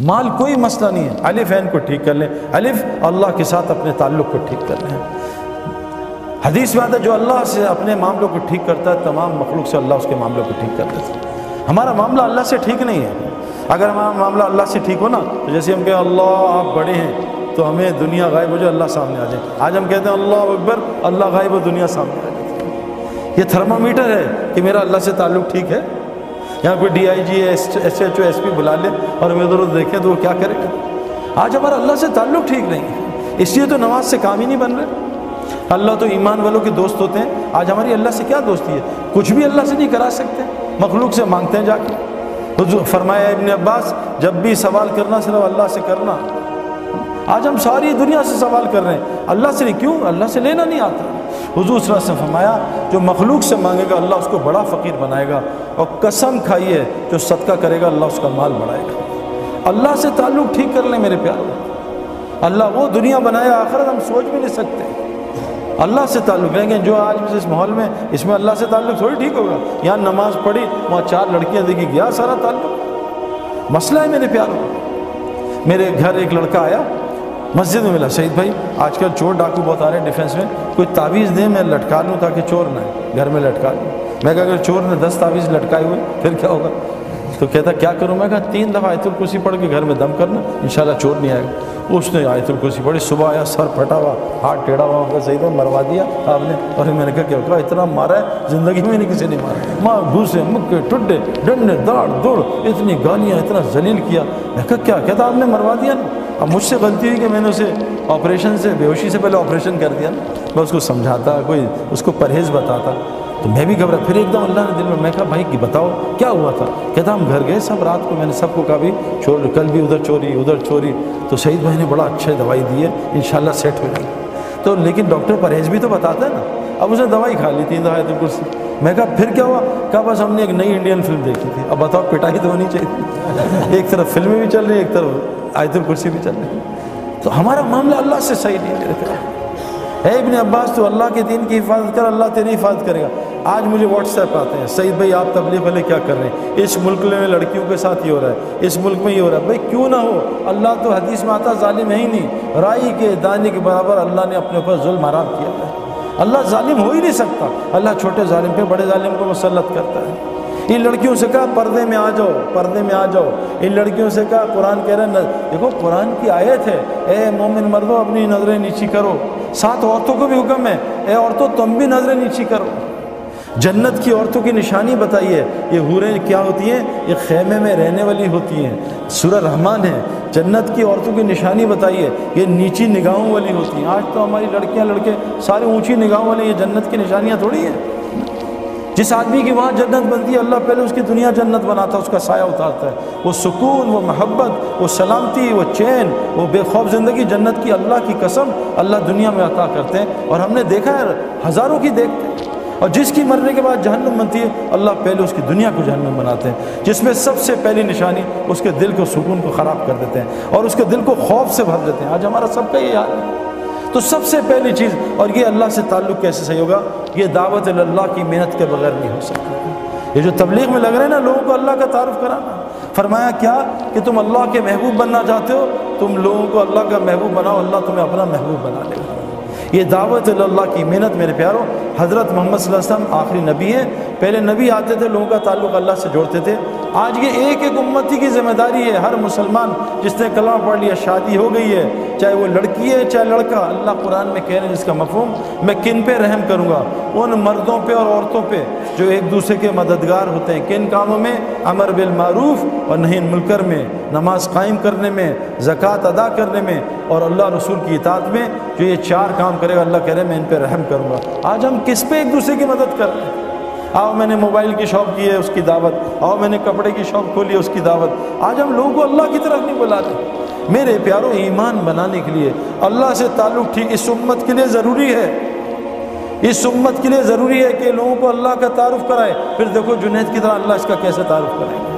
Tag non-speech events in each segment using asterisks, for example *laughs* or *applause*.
مال کوئی مسئلہ نہیں ہے۔ الف عین کو ٹھیک کر لیں۔ الف اللہ کے ساتھ اپنے تعلق کو ٹھیک کر لیں۔ حدیث میں آتا ہے جو اللہ سے اپنے معاملوں کو ٹھیک کرتا ہے، تمام مخلوق سے اللہ اس کے معاملوں کو ٹھیک کر دیتا ہے۔ ہمارا معاملہ اللہ سے ٹھیک نہیں ہے۔ اگر ہمارا معاملہ اللہ سے ٹھیک ہو نا، تو جیسے ہم کہیں اللہ آپ بڑے ہیں، تو ہمیں دنیا غائب ہو جائے، اللہ سامنے آ جائے۔ آج ہم کہتے ہیں اللہ اکبر، اللہ غائب ہو، دنیا سامنے آ جائے۔ یہ تھرما میٹر ہے کہ میرا اللہ سے تعلق ٹھیک ہے۔ یہاں کوئی D I G S H O S P بلا لے اور ہمیں ادھر ادھر دیکھیں تو وہ کیا کرے؟ گا آج ہمارا اللہ سے تعلق ٹھیک نہیں ہے، اس لیے تو نماز سے کام ہی نہیں بن رہے اللہ تو ایمان والوں کے دوست ہوتے ہیں۔ آج ہماری اللہ سے کیا دوستی ہے؟ کچھ بھی اللہ سے نہیں کرا سکتے۔ مخلوق سے مانگتے ہیں جا کے۔ حضور فرمایا ابن عباس، جب بھی سوال کرنا صرف اللہ سے کرنا۔ آج ہم ساری دنیا سے سوال کر رہے ہیں۔ اللہ سے نہیں، کیوں؟ اللہ سے لینا نہیں آتا۔ حضور صلی اللہ علیہ وسلم فرمایا، جو مخلوق سے مانگے گا، اللہ اس کو بڑا فقیر بنائے گا اور قسم کھائیے، جو صدقہ کرے گا، اللہ اس کا مال بڑھائے گا۔ اللہ سے تعلق ٹھیک کر لیں میرے پیار اللہ وہ دنیا بنایا آخرت ہم سوچ بھی نہیں سکتے۔ اللہ سے تعلق لیں گے، جو آج اس ماحول میں، اس میں اللہ سے تعلق تھوڑی ٹھیک ہوگا۔ یہاں نماز پڑھی، وہاں چار لڑکیاں دیکھی، گیا سارا تعلق۔ مسئلہ ہے میرے پیاروں، میرے گھر ایک لڑکا آیا۔ مسجد میں ملا، شہید بھائی، آج کل چور ڈاکو بہت آ رہے ہیں ڈیفینس میں۔ کوئی تعویذ دے، میں لٹکا لوں تاکہ چور نہ ہے گھر میں لٹکا لوں۔ میں کہا، اگر چور نے دس تعویذ لٹکائے ہوئے، پھر کیا ہوگا؟ تو کہتا، کیا کروں؟ میں کہا، تین دفعہ آیت الکرسی پڑھ کے گھر میں دم کرنا، انشاءاللہ چور نہیں آئے گا۔ اس نے آیت الکرسی پڑھی، صبح آیا، سر پھٹا ہوا، ہاتھ ٹیڑھا ہوا کا صحیح تھا مروا دیا آپ نے۔ اور میں نے کہا، کیا کہا اتنا مارا ہے، زندگی میں نہیں کسی نے مارا۔ ماں، گھوسے، مکے، ٹڈے، ڈنڈے داڑ دوڑ، اتنی گالیاں، اتنا ذلیل کیا۔ میں کہا، کیا کہتا، آپ نے مروا دیا نا؟ اب مجھ سے غلطی ہوئی کہ میں نے اسے آپریشن سے بے ہوشی سے پہلے آپریشن کر دیا نا۔ میں اس کو سمجھاتا، کوئی اس کو پرہیز بتاتا۔ تو میں بھی گھبرا۔ پھر ایک دم اللہ نے دل میں میں کہا، بھائی، کہ بتاؤ، کیا ہوا تھا؟ کہتا، ہم گھر گئے سب، رات کو میں نے سب کو کہا بھی چھوڑ، کل بھی ادھر چوری ادھر چوری۔ تو شہید بھائی نے بڑا اچھے دوائی دی ہے، انشاءاللہ سیٹ ہو جائے۔ تو لیکن ڈاکٹر پرہیز بھی تو بتاتا ہے نا۔ اب اس نے دوائی کھا لی تین دوائی تو کرسی میں کہا، پھر کیا ہوا؟ کہا، بس ہم نے ایک نئی انڈین فلم دیکھی تھی. اب بتاؤ، پٹائی تو ہونی چاہیے۔ *laughs* ایک طرف فلمیں بھی چل رہی ہیں، ایک طرف آیت الکرسی بھی چل رہی ہے تو ہمارا معاملہ اللہ سے صحیح نہیں میرے اے ابن عباس، تو اللہ کے دین کی حفاظت کر، اللہ تیری حفاظت کرے گا۔ آج مجھے واٹس ایپ آتے ہیں، سعید بھائی، آپ تبلیغ والے کیا کر رہے ہیں؟ اس ملک میں لڑکیوں کے ساتھ یہ ہو رہا ہے، اس ملک میں یہ ہو رہا ہے۔ بھائی، کیوں نہ ہو؟ اللہ تو حدیث میں آتا، ظالم ہے ہی نہیں۔ رائی کے دانے کے برابر اللہ نے اپنے اوپر ظلم حرام کیا۔ ہے اللہ ظالم ہو ہی نہیں سکتا۔ اللہ چھوٹے ظالم پہ بڑے ظالم کو مسلط کرتا ہے۔ ان لڑکیوں سے کہا، پردے میں آ جاؤ، پردے میں آ جاؤ۔ ان لڑکیوں سے کہا، قرآن کہہ رہے ہیں دیکھو، قرآن کی آیت ہے۔ اے مومن مردوں اپنی نظریں نیچی کرو۔ سات عورتوں کو بھی حکم ہے۔ اے عورتوں تم بھی نظریں نیچی کرو۔ جنت کی عورتوں کی نشانی بتائیے، یہ حوریں کیا ہوتی ہیں؟ یہ خیمے میں رہنے والی ہوتی ہیں۔ سورہ رحمان ہے، جنت کی عورتوں کی نشانی بتائیے، یہ نیچی نگاہوں والی ہوتی ہیں۔ آج تو ہماری لڑکیاں لڑکے سارے اونچی نگاہوں والے یہ جنت کی نشانیاں تھوڑی ہیں۔ جس آدمی کی وہاں جنت بنتی ہے، اللہ پہلے اس کی دنیا جنت بناتا ہے، اس کا سایہ اتارتا ہے۔ وہ سکون، وہ محبت، وہ سلامتی، وہ چین، وہ بے خوف زندگی جنت کی اللہ کی قسم اللہ دنیا میں عطا کرتے ہیں۔ اور ہم نے دیکھا ہے، ہزاروں کی دیکھتے ہیں اور جس کی مرنے کے بعد جہنم بنتی ہے، اللہ پہلے اس کی دنیا کو جہنم بناتے ہیں، جس میں سب سے پہلی نشانی اس کے دل کو سکون کو خراب کر دیتے ہیں اور اس کے دل کو خوف سے بھر دیتے ہیں۔ آج ہمارا سب کا یہ حال ہے۔ تو سب سے پہلی چیز، اور یہ اللہ سے تعلق کیسے صحیح ہوگا؟ یہ دعوت اللہ کی محنت کے بغیر نہیں ہو سکتا۔ یہ جو تبلیغ میں لگ رہے ہیں نا، لوگوں کو اللہ کا تعارف کرانا۔ فرمایا کیا؟ کہ تم اللہ کے محبوب بننا چاہتے ہو، تم لوگوں کو اللہ کا محبوب بناؤ، اللہ تمہیں اپنا محبوب بنا لے گا۔ یہ دعوت اللہ کی محنت میرے پیاروں۔ حضرت محمد صلی اللہ علیہ وسلم آخری نبی ہیں۔ پہلے نبی آتے تھے، لوگوں کا تعلق اللہ سے جوڑتے تھے۔ آج یہ ایک ایک امتی کی ذمہ داری ہے، ہر مسلمان جس نے کلمہ پڑھ لیا، شادی ہو گئی ہے، چاہے وہ لڑکی ہے، چاہے لڑکا، اللہ قرآن میں کہہ رہے ہیں جس کا مفہوم، میں کن پہ رحم کروں گا؟ ان مردوں پہ اور عورتوں پہ جو ایک دوسرے کے مددگار ہوتے ہیں۔ کن کاموں میں؟ امر بالمعروف اور نہیں ملکر میں۔ نماز قائم کرنے میں، زکوٰۃ ادا کرنے میں اور اللہ رسول کی اطاعت میں جو یہ چار کام کرے گا، اللہ کہہ رہے ہیں میں ان پہ رحم کروں گا۔ آج ہم کس پہ ایک دوسرے کی مدد کر رہے ہیں؟ آؤ میں نے موبائل کی شاپ کی ہے، اس کی دعوت۔ آؤ میں نے کپڑے کی شاپ کھولی ہے، اس کی دعوت۔ آج ہم لوگوں کو اللہ کی طرف نہیں بلاتے۔ میرے پیاروں، ایمان بنانے کے لیے، اللہ سے تعلق ٹھیک، اس امت کے لیے ضروری ہے۔ اس امت کے لیے ضروری ہے کہ لوگوں کو اللہ کا تعارف کرائے۔ پھر دیکھو جنید کی طرح اللہ اس کا کیسے تعارف کرائیں گے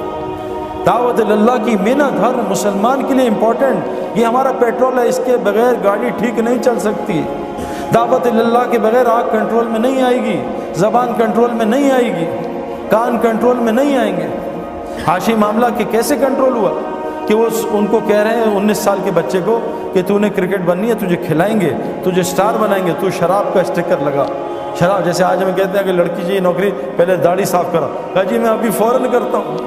دعوت اللہ کی محنت ہر مسلمان کے لیے امپورٹنٹ یہ ہمارا پیٹرول ہے، اس کے بغیر گاڑی ٹھیک نہیں چل سکتی۔ دعوت اللہ کے بغیر آگ کنٹرول میں نہیں آئے گی۔ زبان کنٹرول میں نہیں آئے گی، کان کنٹرول میں نہیں آئیں گے۔ حاشی معاملہ کہ کیسے کنٹرول ہوا؟ کہ وہ ان کو کہہ رہے ہیں، انیس سال کے بچے کو کہ تو نے کرکٹ بننی ہے، تجھے کھلائیں گے، تجھے اسٹار بنائیں گے، تو شراب کا اسٹکر لگا۔ شراب جیسے آج ہم کہتے ہیں کہ لڑکی چاہیے نوکری، پہلے داڑھی صاف کرا۔ کہا جی میں ابھی فوراً کرتا ہوں۔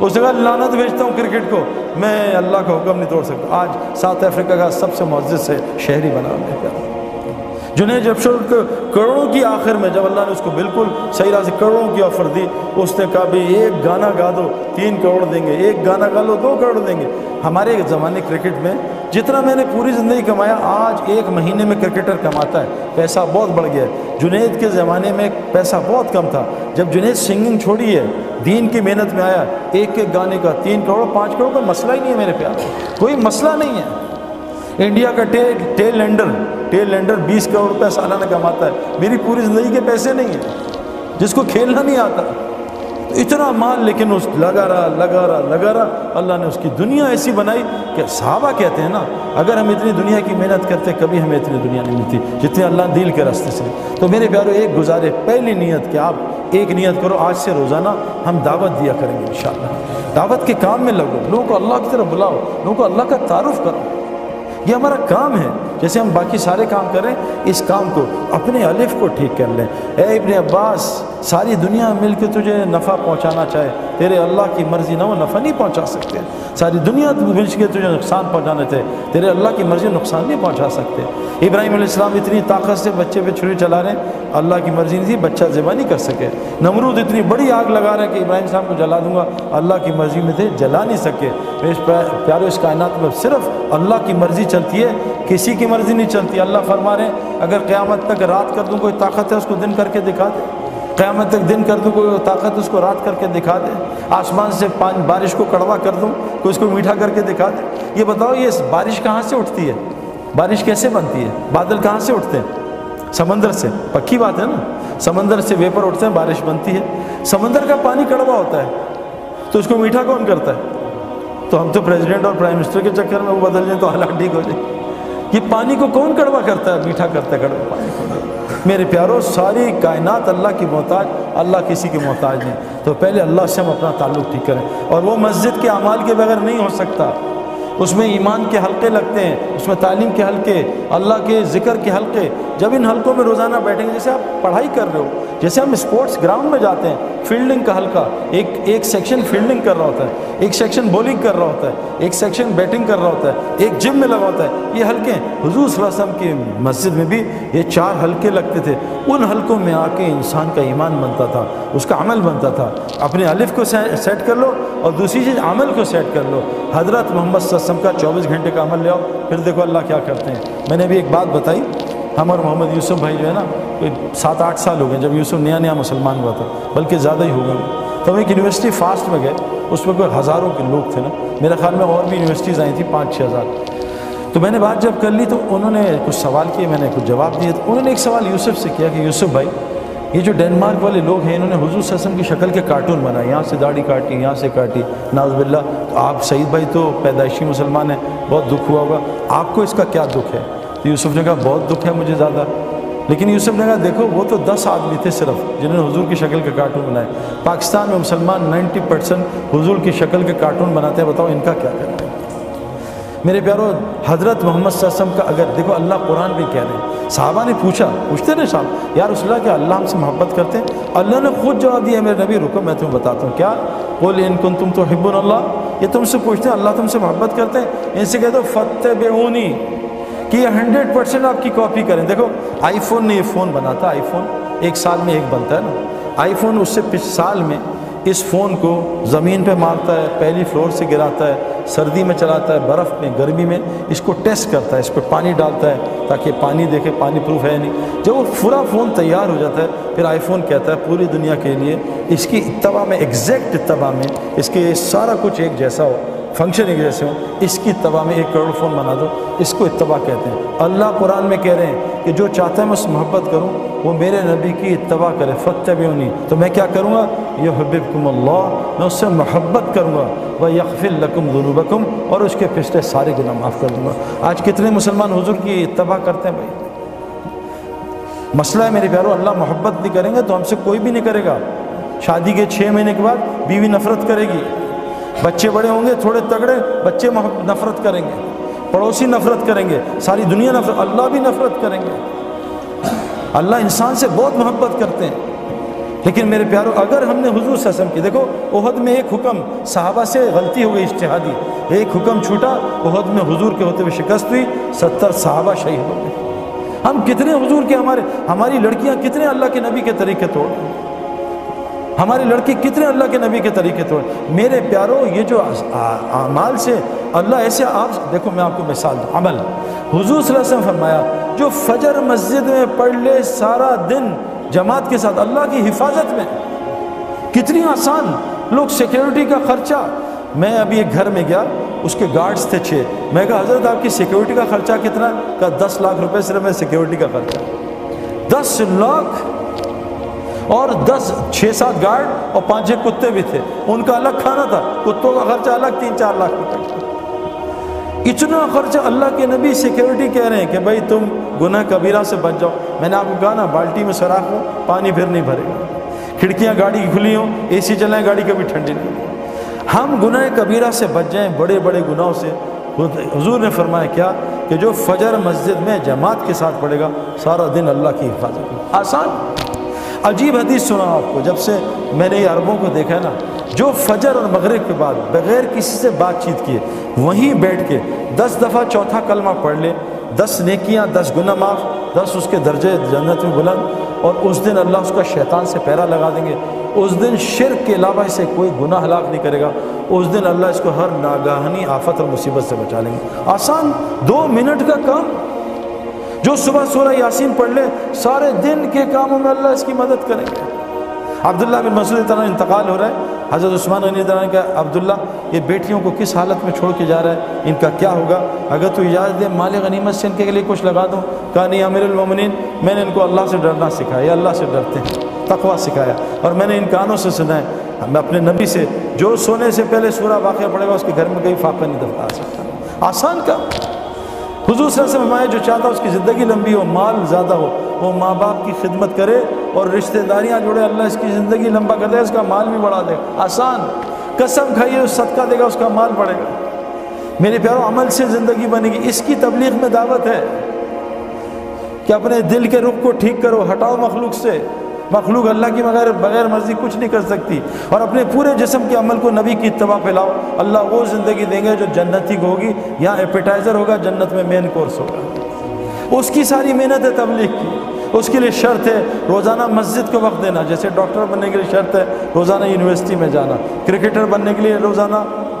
اس جگہ لانت بھیجتا ہوں کرکٹ کو۔ میں اللہ کا حکم نہیں توڑ سکتا۔ آج ساؤتھ افریقہ کا سب سے معزز سے شہری بنا۔ میں جنہیں جب شروع کروڑوں کی آخر میں جب اللہ نے اس کو بالکل صحیح راہ سے کروڑوں کی آفر دی، اس نے کہا بھی ایک گانا گا دو، تین کروڑ دیں گے، ایک گانا گا لو، دو کروڑ دیں گے۔ ہمارے زمانے کرکٹ میں جتنا میں نے پوری زندگی کمایا، آج ایک مہینے میں کرکٹر کماتا ہے، پیسہ بہت بڑھ گیا ہے۔ جنید کے زمانے میں پیسہ بہت کم تھا۔ جب جنید سنگنگ چھوڑی ہے، دین کی محنت میں آیا، ایک ایک گانے کا تین کروڑ، پانچ کروڑ کا مسئلہ ہی نہیں ہے میرے پیار کوئی مسئلہ نہیں ہے۔ انڈیا کا ٹیل لینڈر ٹیل لینڈر بیس کروڑ روپے سالانہ کماتا ہے۔ میری پوری زندگی کے پیسے نہیں ہیں۔ جس کو کھیلنا نہیں آتا۔ اتنا مال، لیکن اس لگا رہا لگا رہا لگا رہا اللہ نے اس کی دنیا ایسی بنائی کہ صحابہ کہتے ہیں نا، اگر ہم اتنی دنیا کی محنت کرتے، کبھی ہمیں اتنی دنیا نہیں ملتی۔ جتنی اللہ دل کے راستے سے۔ تو میرے پیارو ایک گزارے، پہلی نیت کہ آپ ایک نیت کرو، آج سے روزانہ ہم دعوت دیا کریں گے انشاءاللہ۔ دعوت کے کام میں لگو۔ لوگوں کو اللہ کی طرف بلاؤ، لوگوں کو اللہ کا تعارف کرو یہ ہمارا کام ہے۔ جیسے ہم باقی سارے کام کریں اس کام کو، اپنے الف کو ٹھیک کر لیں۔ اے ابن عباس، ساری دنیا مل کے تجھے نفع پہنچانا چاہے، تیرے اللہ کی مرضی نہ وہ نفع نہیں پہنچا سکتے۔ ساری دنیا مل کے تجھے نقصان پہنچانا چاہے تیرے اللہ کی مرضی نقصان نہیں پہنچا سکتے۔ ابراہیم علیہ السلام اتنی طاقت سے بچے پہ چھری چلا رہے ہیں اللہ کی مرضی نہیں تھی، بچہ ذبح نہیں کر سکے۔ نمرود اتنی بڑی آگ لگا رہے ہیں کہ ابراہیم صاحب کو جلا دوں گا۔ اللہ کی مرضی میں تھے، جلا نہیں سکے۔ اس پیارے اس کائنات میں صرف اللہ کی مرضی چلتی ہے، کسی کی مرضی نہیں چلتی۔ اللہ فرما رہے ہیں، اگر قیامت تک رات کر دوں، کوئی طاقت ہے اس کو دن کر کے دکھا دے؟ قیامت تک دن کر دوں، کوئی طاقت اس کو رات کر کے دکھا دے؟ آسمان سے پانی بارش کو کڑوا کر دوں، کوئی اس کو میٹھا کر کے دکھا دے؟ یہ بتاؤ، یہ بارش کہاں سے اٹھتی ہے؟ بارش کیسے بنتی ہے؟ بادل کہاں سے اٹھتے ہیں؟ سمندر سے، پکی بات ہے نا؟ سمندر سے ویپر اٹھتے ہیں، بارش بنتی ہے۔ سمندر کا پانی کڑوا ہوتا ہے، تو اس کو میٹھا کون کرتا ہے؟ تو ہم تو پریزیڈنٹ اور پرائم منسٹر کے چکر میں وہ بدل جائیں تو حالات ٹھیک ہو جائے یہ پانی کو کون کڑوا کرتا ہے؟ میٹھا کرتا ہے، کڑوا پانی کو۔ میرے پیاروں ساری کائنات اللہ کی محتاج، اللہ کسی کی محتاج نہیں۔ تو پہلے اللہ سے ہم اپنا تعلق ٹھیک کریں۔ اور وہ مسجد کے اعمال کے بغیر نہیں ہو سکتا۔ اس میں ایمان کے حلقے لگتے ہیں، اس میں تعلیم کے حلقے، اللہ کے ذکر کے حلقے۔ جب ان حلقوں میں روزانہ بیٹھیں گے، جیسے آپ پڑھائی کر رہے ہو، جیسے ہم اسپورٹس گراؤنڈ میں جاتے ہیں فیلڈنگ کا حلقہ۔ ایک ایک سیکشن فیلڈنگ کر رہا ہوتا ہے۔ ایک سیکشن بولنگ کر رہا ہوتا ہے۔ ایک سیکشن بیٹنگ کر رہا ہوتا ہے۔ ایک جم میں لگا ہوتا ہے۔ یہ حلقے حضور صلی اللہ علیہ وسلم کی مسجد میں بھی یہ چار حلقے لگتے تھے۔ ان حلقوں میں آ کے انسان کا ایمان بنتا تھا۔ اس کا عمل بنتا تھا۔ اپنے الف کو سیٹ کر لو اور دوسری چیز عمل کو سیٹ کر لو۔ حضرت محمد صلی اللہ علیہ وسلم کا چوبیس گھنٹے کا عمل لے آؤ۔ پھر دیکھو اللہ کیا کرتے ہیں۔ میں نے ابھی ایک بات بتائی۔ ہم اور محمد یوسف بھائی جو ہے نا، کوئی سات آٹھ سال ہو گئے، جب یوسف نیا نیا مسلمان ہوا تھا، بلکہ زیادہ ہی ہو گئے۔ تو ہم ایک یونیورسٹی فاسٹ میں گئے، اس میں کوئی ہزاروں کے لوگ تھے نا۔ میرے خیال میں اور بھی یونیورسٹیز آئی تھیں، پانچ چھ ہزار۔ تو میں نے بات جب کر لی تو انہوں نے کچھ سوال کیے، میں نے کچھ جواب دیے۔ تو انہوں نے ایک سوال یوسف سے کیا کہ یوسف بھائی، یہ جو ڈینمارک والے لوگ ہیں، انہوں نے حضور وسلم کی شکل کے کارٹون بنائے۔ یہاں سے داڑھی کاٹی، یہاں سے کاٹی۔ ناز باللہ، تو آپ سعید بھائی تو پیدائشی مسلمان ہیں، بہت دکھ ہوا ہوگا۔ آپ کو اس کا کیا دکھ ہے؟ تو یوسف نے کہا، بہت دکھ ہے مجھے زیادہ. لیکن یوسف نے کہا، دیکھو، وہ تو دس آدمی تھے صرف جنہوں نے حضور کی شکل کے کارٹون بنائے۔ پاکستان میں مسلمان نائنٹی پرسنٹ حضور کی شکل کے کارٹون بناتے ہیں۔ بتاؤ ان کا کیا کرنا ہے? میرے پیارو، حضرت محمد صلی اللہ علیہ وسلم کا اگر دیکھو، اللہ قرآن بھی کہہ رہے ہیں۔ صحابہ نے پوچھا، پوچھتے رہے صاحب، یار رسول اللہ کیا اللہ ہم سے محبت کرتے ہیں؟ اللہ نے خود جواب دیا، میرے نبی رکو، میں تمہیں بتاتا ہوں کیا؟ بول ان کن تم تو حب اللہ. یہ تم سے پوچھتے ہیں، اللہ تم سے محبت کرتے ہیں؟ ان سے کہتے ہو فتح بے کہ یہ ہنڈریڈ پرسینٹ آپ کی کاپی کریں۔ دیکھو آئی فون نے یہ فون بناتا آئی فون ایک سال میں ایک بنتا ہے نا۔ آئی فون اس سے پچھ سال میں اس فون کو زمین پہ مارتا ہے، پہلی فلور سے گراتا ہے، سردی میں چلاتا ہے، برف میں، گرمی میں اس کو ٹیسٹ کرتا ہے، اس پہ پانی ڈالتا ہے تاکہ پانی دیکھے، پانی پروف ہے نہیں۔ جب وہ پورا فون تیار ہو جاتا ہے، پھر آئی فون کہتا ہے پوری دنیا کے لیے اس کی اتباع میں ایگزیکٹ اتباع میں اس کے سارا کچھ ایک جیسا ہو۔ فنکشن ایک جیسے ہوں اس کی اتباع میں ایک کروڑ فون بنا دو اس کو اتباع کہتے ہیں اللہ قرآن میں کہہ رہے ہیں کہ جو چاہتا ہے میں اس محبت کروں وہ میرے نبی کی اتباع کرے فتح بھی ہونی تو میں کیا کروں گا یہ حبکم اللہ میں اس سے محبت کروں گا وہ یکف القم ذنوبکم اور اس کے پچھلے سارے گناہ معاف کر دوں گا آج کتنے مسلمان حضور کی اتباع کرتے ہیں بھائی مسئلہ ہے میرے پیارو اللہ محبت نہیں کریں گے تو ہم سے کوئی بھی نہیں کرے گا شادی کے چھ مہینے کے بعد بیوی نفرت کرے گی. بچے بڑے ہوں گے، تھوڑے تگڑے، بچے نفرت کریں گے، پڑوسی نفرت کریں گے، ساری دنیا نفرت، اللہ بھی نفرت کریں گے۔ اللہ انسان سے بہت محبت کرتے ہیں۔ لیکن میرے پیاروں اگر ہم نے حضور وسلم کی، دیکھو، عہد میں ایک حکم، صحابہ سے غلطی ہو گئی اشتہادی ایک حکم چھوٹا، عہد میں حضور کے ہوتے ہوئے شکست ہوئی، ستر صحابہ شہید ہو گئے۔ ہم کتنے حضور کے ہمارے، ہماری لڑکیاں کتنے اللہ کے نبی کے طریقے توڑ ہماری لڑکی کتنے اللہ کے نبی کے طریقے توڑ میرے پیاروں یہ جو اعمال سے اللہ ایسے آپ دیکھو میں آپ کو مثال دوں۔ عمل۔ حضور صلی اللہ علیہ وسلم فرمایا، جو فجر مسجد میں پڑھ لے سارا دن جماعت کے ساتھ اللہ کی حفاظت میں، کتنی آسان۔ لوگ سیکیورٹی کا خرچہ۔ میں ابھی ایک گھر میں گیا، اس کے گارڈز تھے چھ۔ میں کہا، حضرت آپ کی سیکیورٹی کا خرچہ کتنا کہا، دس لاکھ روپے صرف میں سیکیورٹی کا خرچہ۔ دس لاکھ اور دس، چھ سات گارڈ اور پانچ چھ کتے بھی تھے۔ ان کا الگ کھانا تھا۔ کتوں کا خرچہ الگ، تین چار لاکھ روپے۔ اتنا خرچہ اللہ کے نبی سیکیورٹی کہہ رہے ہیں کہ بھائی تم گناہ کبیرہ سے بچ جاؤ۔ میں نے آپ کو کہا نا، بالٹی میں سراخ ہو، پانی پھر نہیں بھرے گا۔ کھڑکیاں گاڑی کی کھلی ہوں، اے سی چلائیں، گاڑی کبھی ٹھنڈی نہیں۔ ہم گناہ کبیرہ سے بچ جائیں بڑے بڑے گناہوں سے۔ حضور نے فرمایا کیا کہ جو فجر مسجد میں جماعت کے ساتھ پڑے گا، سارا دن اللہ کی حفاظت۔ آسان۔ عجیب حدیث سنا آپ کو، جب سے میں نے یہ عربوں کو دیکھا ہے نا، جو فجر اور مغرب کے بعد بغیر کسی سے بات چیت کیے، وہیں بیٹھ کے دس دفعہ چوتھا کلمہ پڑھ لے، دس نیکیاں، دس گناہ معاف، دس اس کے درجے جنت میں بلند، اور اس دن اللہ اس کا شیطان سے پیرا لگا دیں گے۔ اس دن شرک کے علاوہ اسے کوئی گناہ ہلاک نہیں کرے گا۔ اس دن اللہ اس کو ہر ناگاہنی آفت اور مصیبت سے بچا لیں گے۔ آسان دو منٹ کا کام جو صبح سورہ یاسین پڑھ لے، سارے دن کے کاموں میں اللہ اس کی مدد کریں گے عبداللہ بن مسعود طرح انتقال ہو رہا ہے۔ حضرت عثمان غنی طرح کہ عبداللہ، یہ بیٹیوں کو کس حالت میں چھوڑ کے جا رہا ہے؟ ان کا کیا ہوگا؟ اگر تو اجازت دے، مال غنیمت سے ان کے لیے کچھ لگا دوں۔ کہا، نہیں امیر المومنین، میں نے ان کو اللہ سے ڈرنا سکھایا، یہ اللہ سے ڈرتے ہیں تقوا سکھایا۔ اور میں نے ان کانوں سے سنا ہے۔ میں اپنے نبی سے، جو سونے سے پہلے سورہ واقعہ پڑے گا، اس کے گھر میں کہیں فاقہ نہیں دفتا سکتا۔ آسان کا حضور صلی اللہ علیہ وسلم جو چاہتا اس کی زندگی لمبی ہو، مال زیادہ ہو، وہ ماں باپ کی خدمت کرے اور رشتہ داریاں جوڑے، اللہ اس کی زندگی لمبا کر دے، اس کا مال بھی بڑھا دے۔ آسان۔ قسم کھائیے صدقہ دے گا، اس کا مال بڑھے گا۔ میرے پیاروں، عمل سے زندگی بنے گی۔ اس کی تبلیغ میں دعوت ہے کہ اپنے دل کے رخ کو ٹھیک کرو، ہٹاؤ مخلوق سے۔ مخلوق اللہ کی بغیر بغیر مرضی کچھ نہیں کر سکتی۔ اور اپنے پورے جسم کے عمل کو نبی کی اتباع پہ لاؤ۔ اللہ وہ زندگی دیں گے جو جنتی ہوگی، یا ایپیٹائزر ہوگا، جنت میں مین کورس ہوگا۔ اس کی ساری محنت ہے تبلیغ کی۔ اس کے لیے شرط ہے روزانہ مسجد کو وقت دینا۔ جیسے ڈاکٹر بننے کے لیے شرط ہے روزانہ یونیورسٹی میں جانا۔ کرکٹر بننے کے لیے روزانہ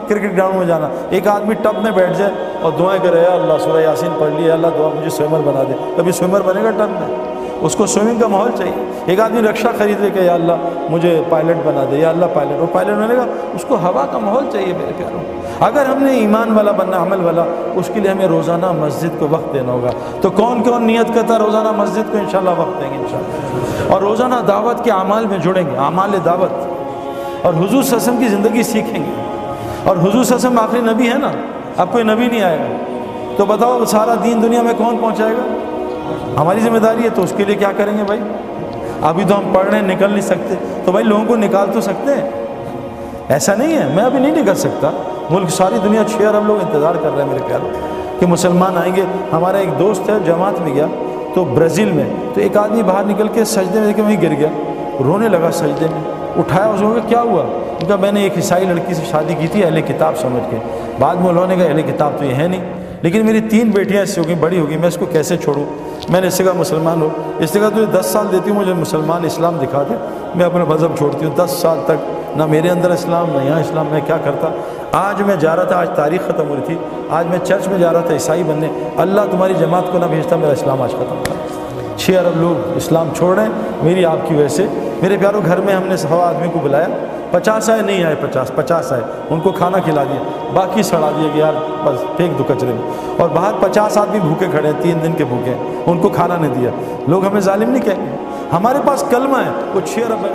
کرکٹ گراؤنڈ میں جانا۔ ایک آدمی ٹب میں بیٹھ جائے اور دعائیں کرے اللہ سورہ یاسین پڑھ لیے اللہ دعا مجھے سوئمر بنا دے۔ کبھی سوئمر بنے گا ٹب میں؟ اس کو سوئمنگ کا ماحول چاہیے۔ ایک آدمی رکشا خرید لے کہ یا اللہ مجھے پائلٹ بنا دے، یا اللہ پائلٹ وہ پائلٹ بنے گا اس کو ہوا کا ماحول چاہیے میرے پیاروں۔ اگر ہم نے ایمان والا بننا، عمل والا، اس کے لیے ہمیں روزانہ مسجد کو وقت دینا ہوگا۔ تو کون کون نیت کرتا روزانہ مسجد کو؟ انشاءاللہ وقت دیں گے، انشاءاللہ۔ اور روزانہ دعوت کے اعمال میں جڑیں گے، اعمال دعوت۔ اور حضور سسم کی زندگی سیکھیں گے۔ اور حضور سسم آخری نبی ہے نا، اب کوئی نبی نہیں آئے گا۔ تو بتاؤ سارا دین دنیا میں کون پہنچائے گا؟ ہماری ذمہ داری ہے تو اس کے لیے کیا کریں گے بھائی؟ ابھی تو ہم پڑھ رہے ہیں، نکل نہیں سکتے۔ تو بھائی لوگوں کو نکال تو سکتے ہیں۔ ایسا نہیں ہے، میں ابھی نہیں نکل سکتا۔ ملک ساری دنیا چھ ارب لوگ انتظار کر رہے ہیں میرے پیاروں کہ مسلمان آئیں گے۔ ہمارا ایک دوست ہے، جماعت میں گیا، تو برازیل میں۔ تو ایک آدمی باہر نکل کے سجدے میں کے وہیں گر گیا۔ رونے لگا سجدے میں۔ اٹھایا اس کو، کیا ہوا؟ کیونکہ میں نے ایک عیسائی لڑکی سے شادی کی تھی، اہل کتاب سمجھ کے۔ بعد میں انہوں نے کہا، اہل کتاب تو یہ ہے نہیں۔ لیکن میری تین بیٹیاں ایسی ہوگی بڑی ہوگی میں اس کو کیسے چھوڑوں؟ میں نے اس سے کہا، مسلمان ہو. اس سے کہا، تجھے دس سال دیتی ہوں، مجھے مسلمان اسلام دکھا دے۔ میں اپنا مذہب چھوڑتی ہوں، دس سال تک۔ نہ میرے اندر اسلام، نہ یہاں اسلام، میں کیا کرتا؟ آج میں جا رہا تھا، آج تاریخ ختم ہو رہی تھی۔ آج میں چرچ میں جا رہا تھا، عیسائی بننے۔ اللہ تمہاری جماعت کو نہ بھیجتا، میرا اسلام آج ختم تھا چھ ارب لوگ اسلام چھوڑ رہے ہیں، میری آپ کی وجہ سے۔ میرے پیاروں، گھر میں ہم نے سوا آدمی کو بلایا۔ پچاس آئے، نہیں آئے پچاس پچاس آئے۔ ان کو کھانا کھلا دیا، باقی سڑا دیا کہ یار، بس پھینک دو کچرے میں۔ اور باہر پچاس آدمی بھوکے کھڑے ہیں، تین دن کے بھوکے ہیں۔ ان کو کھانا نہیں دیا۔ لوگ ہمیں ظالم نہیں کہیں گے ہمارے پاس کلمہ ہے، وہ چھ رب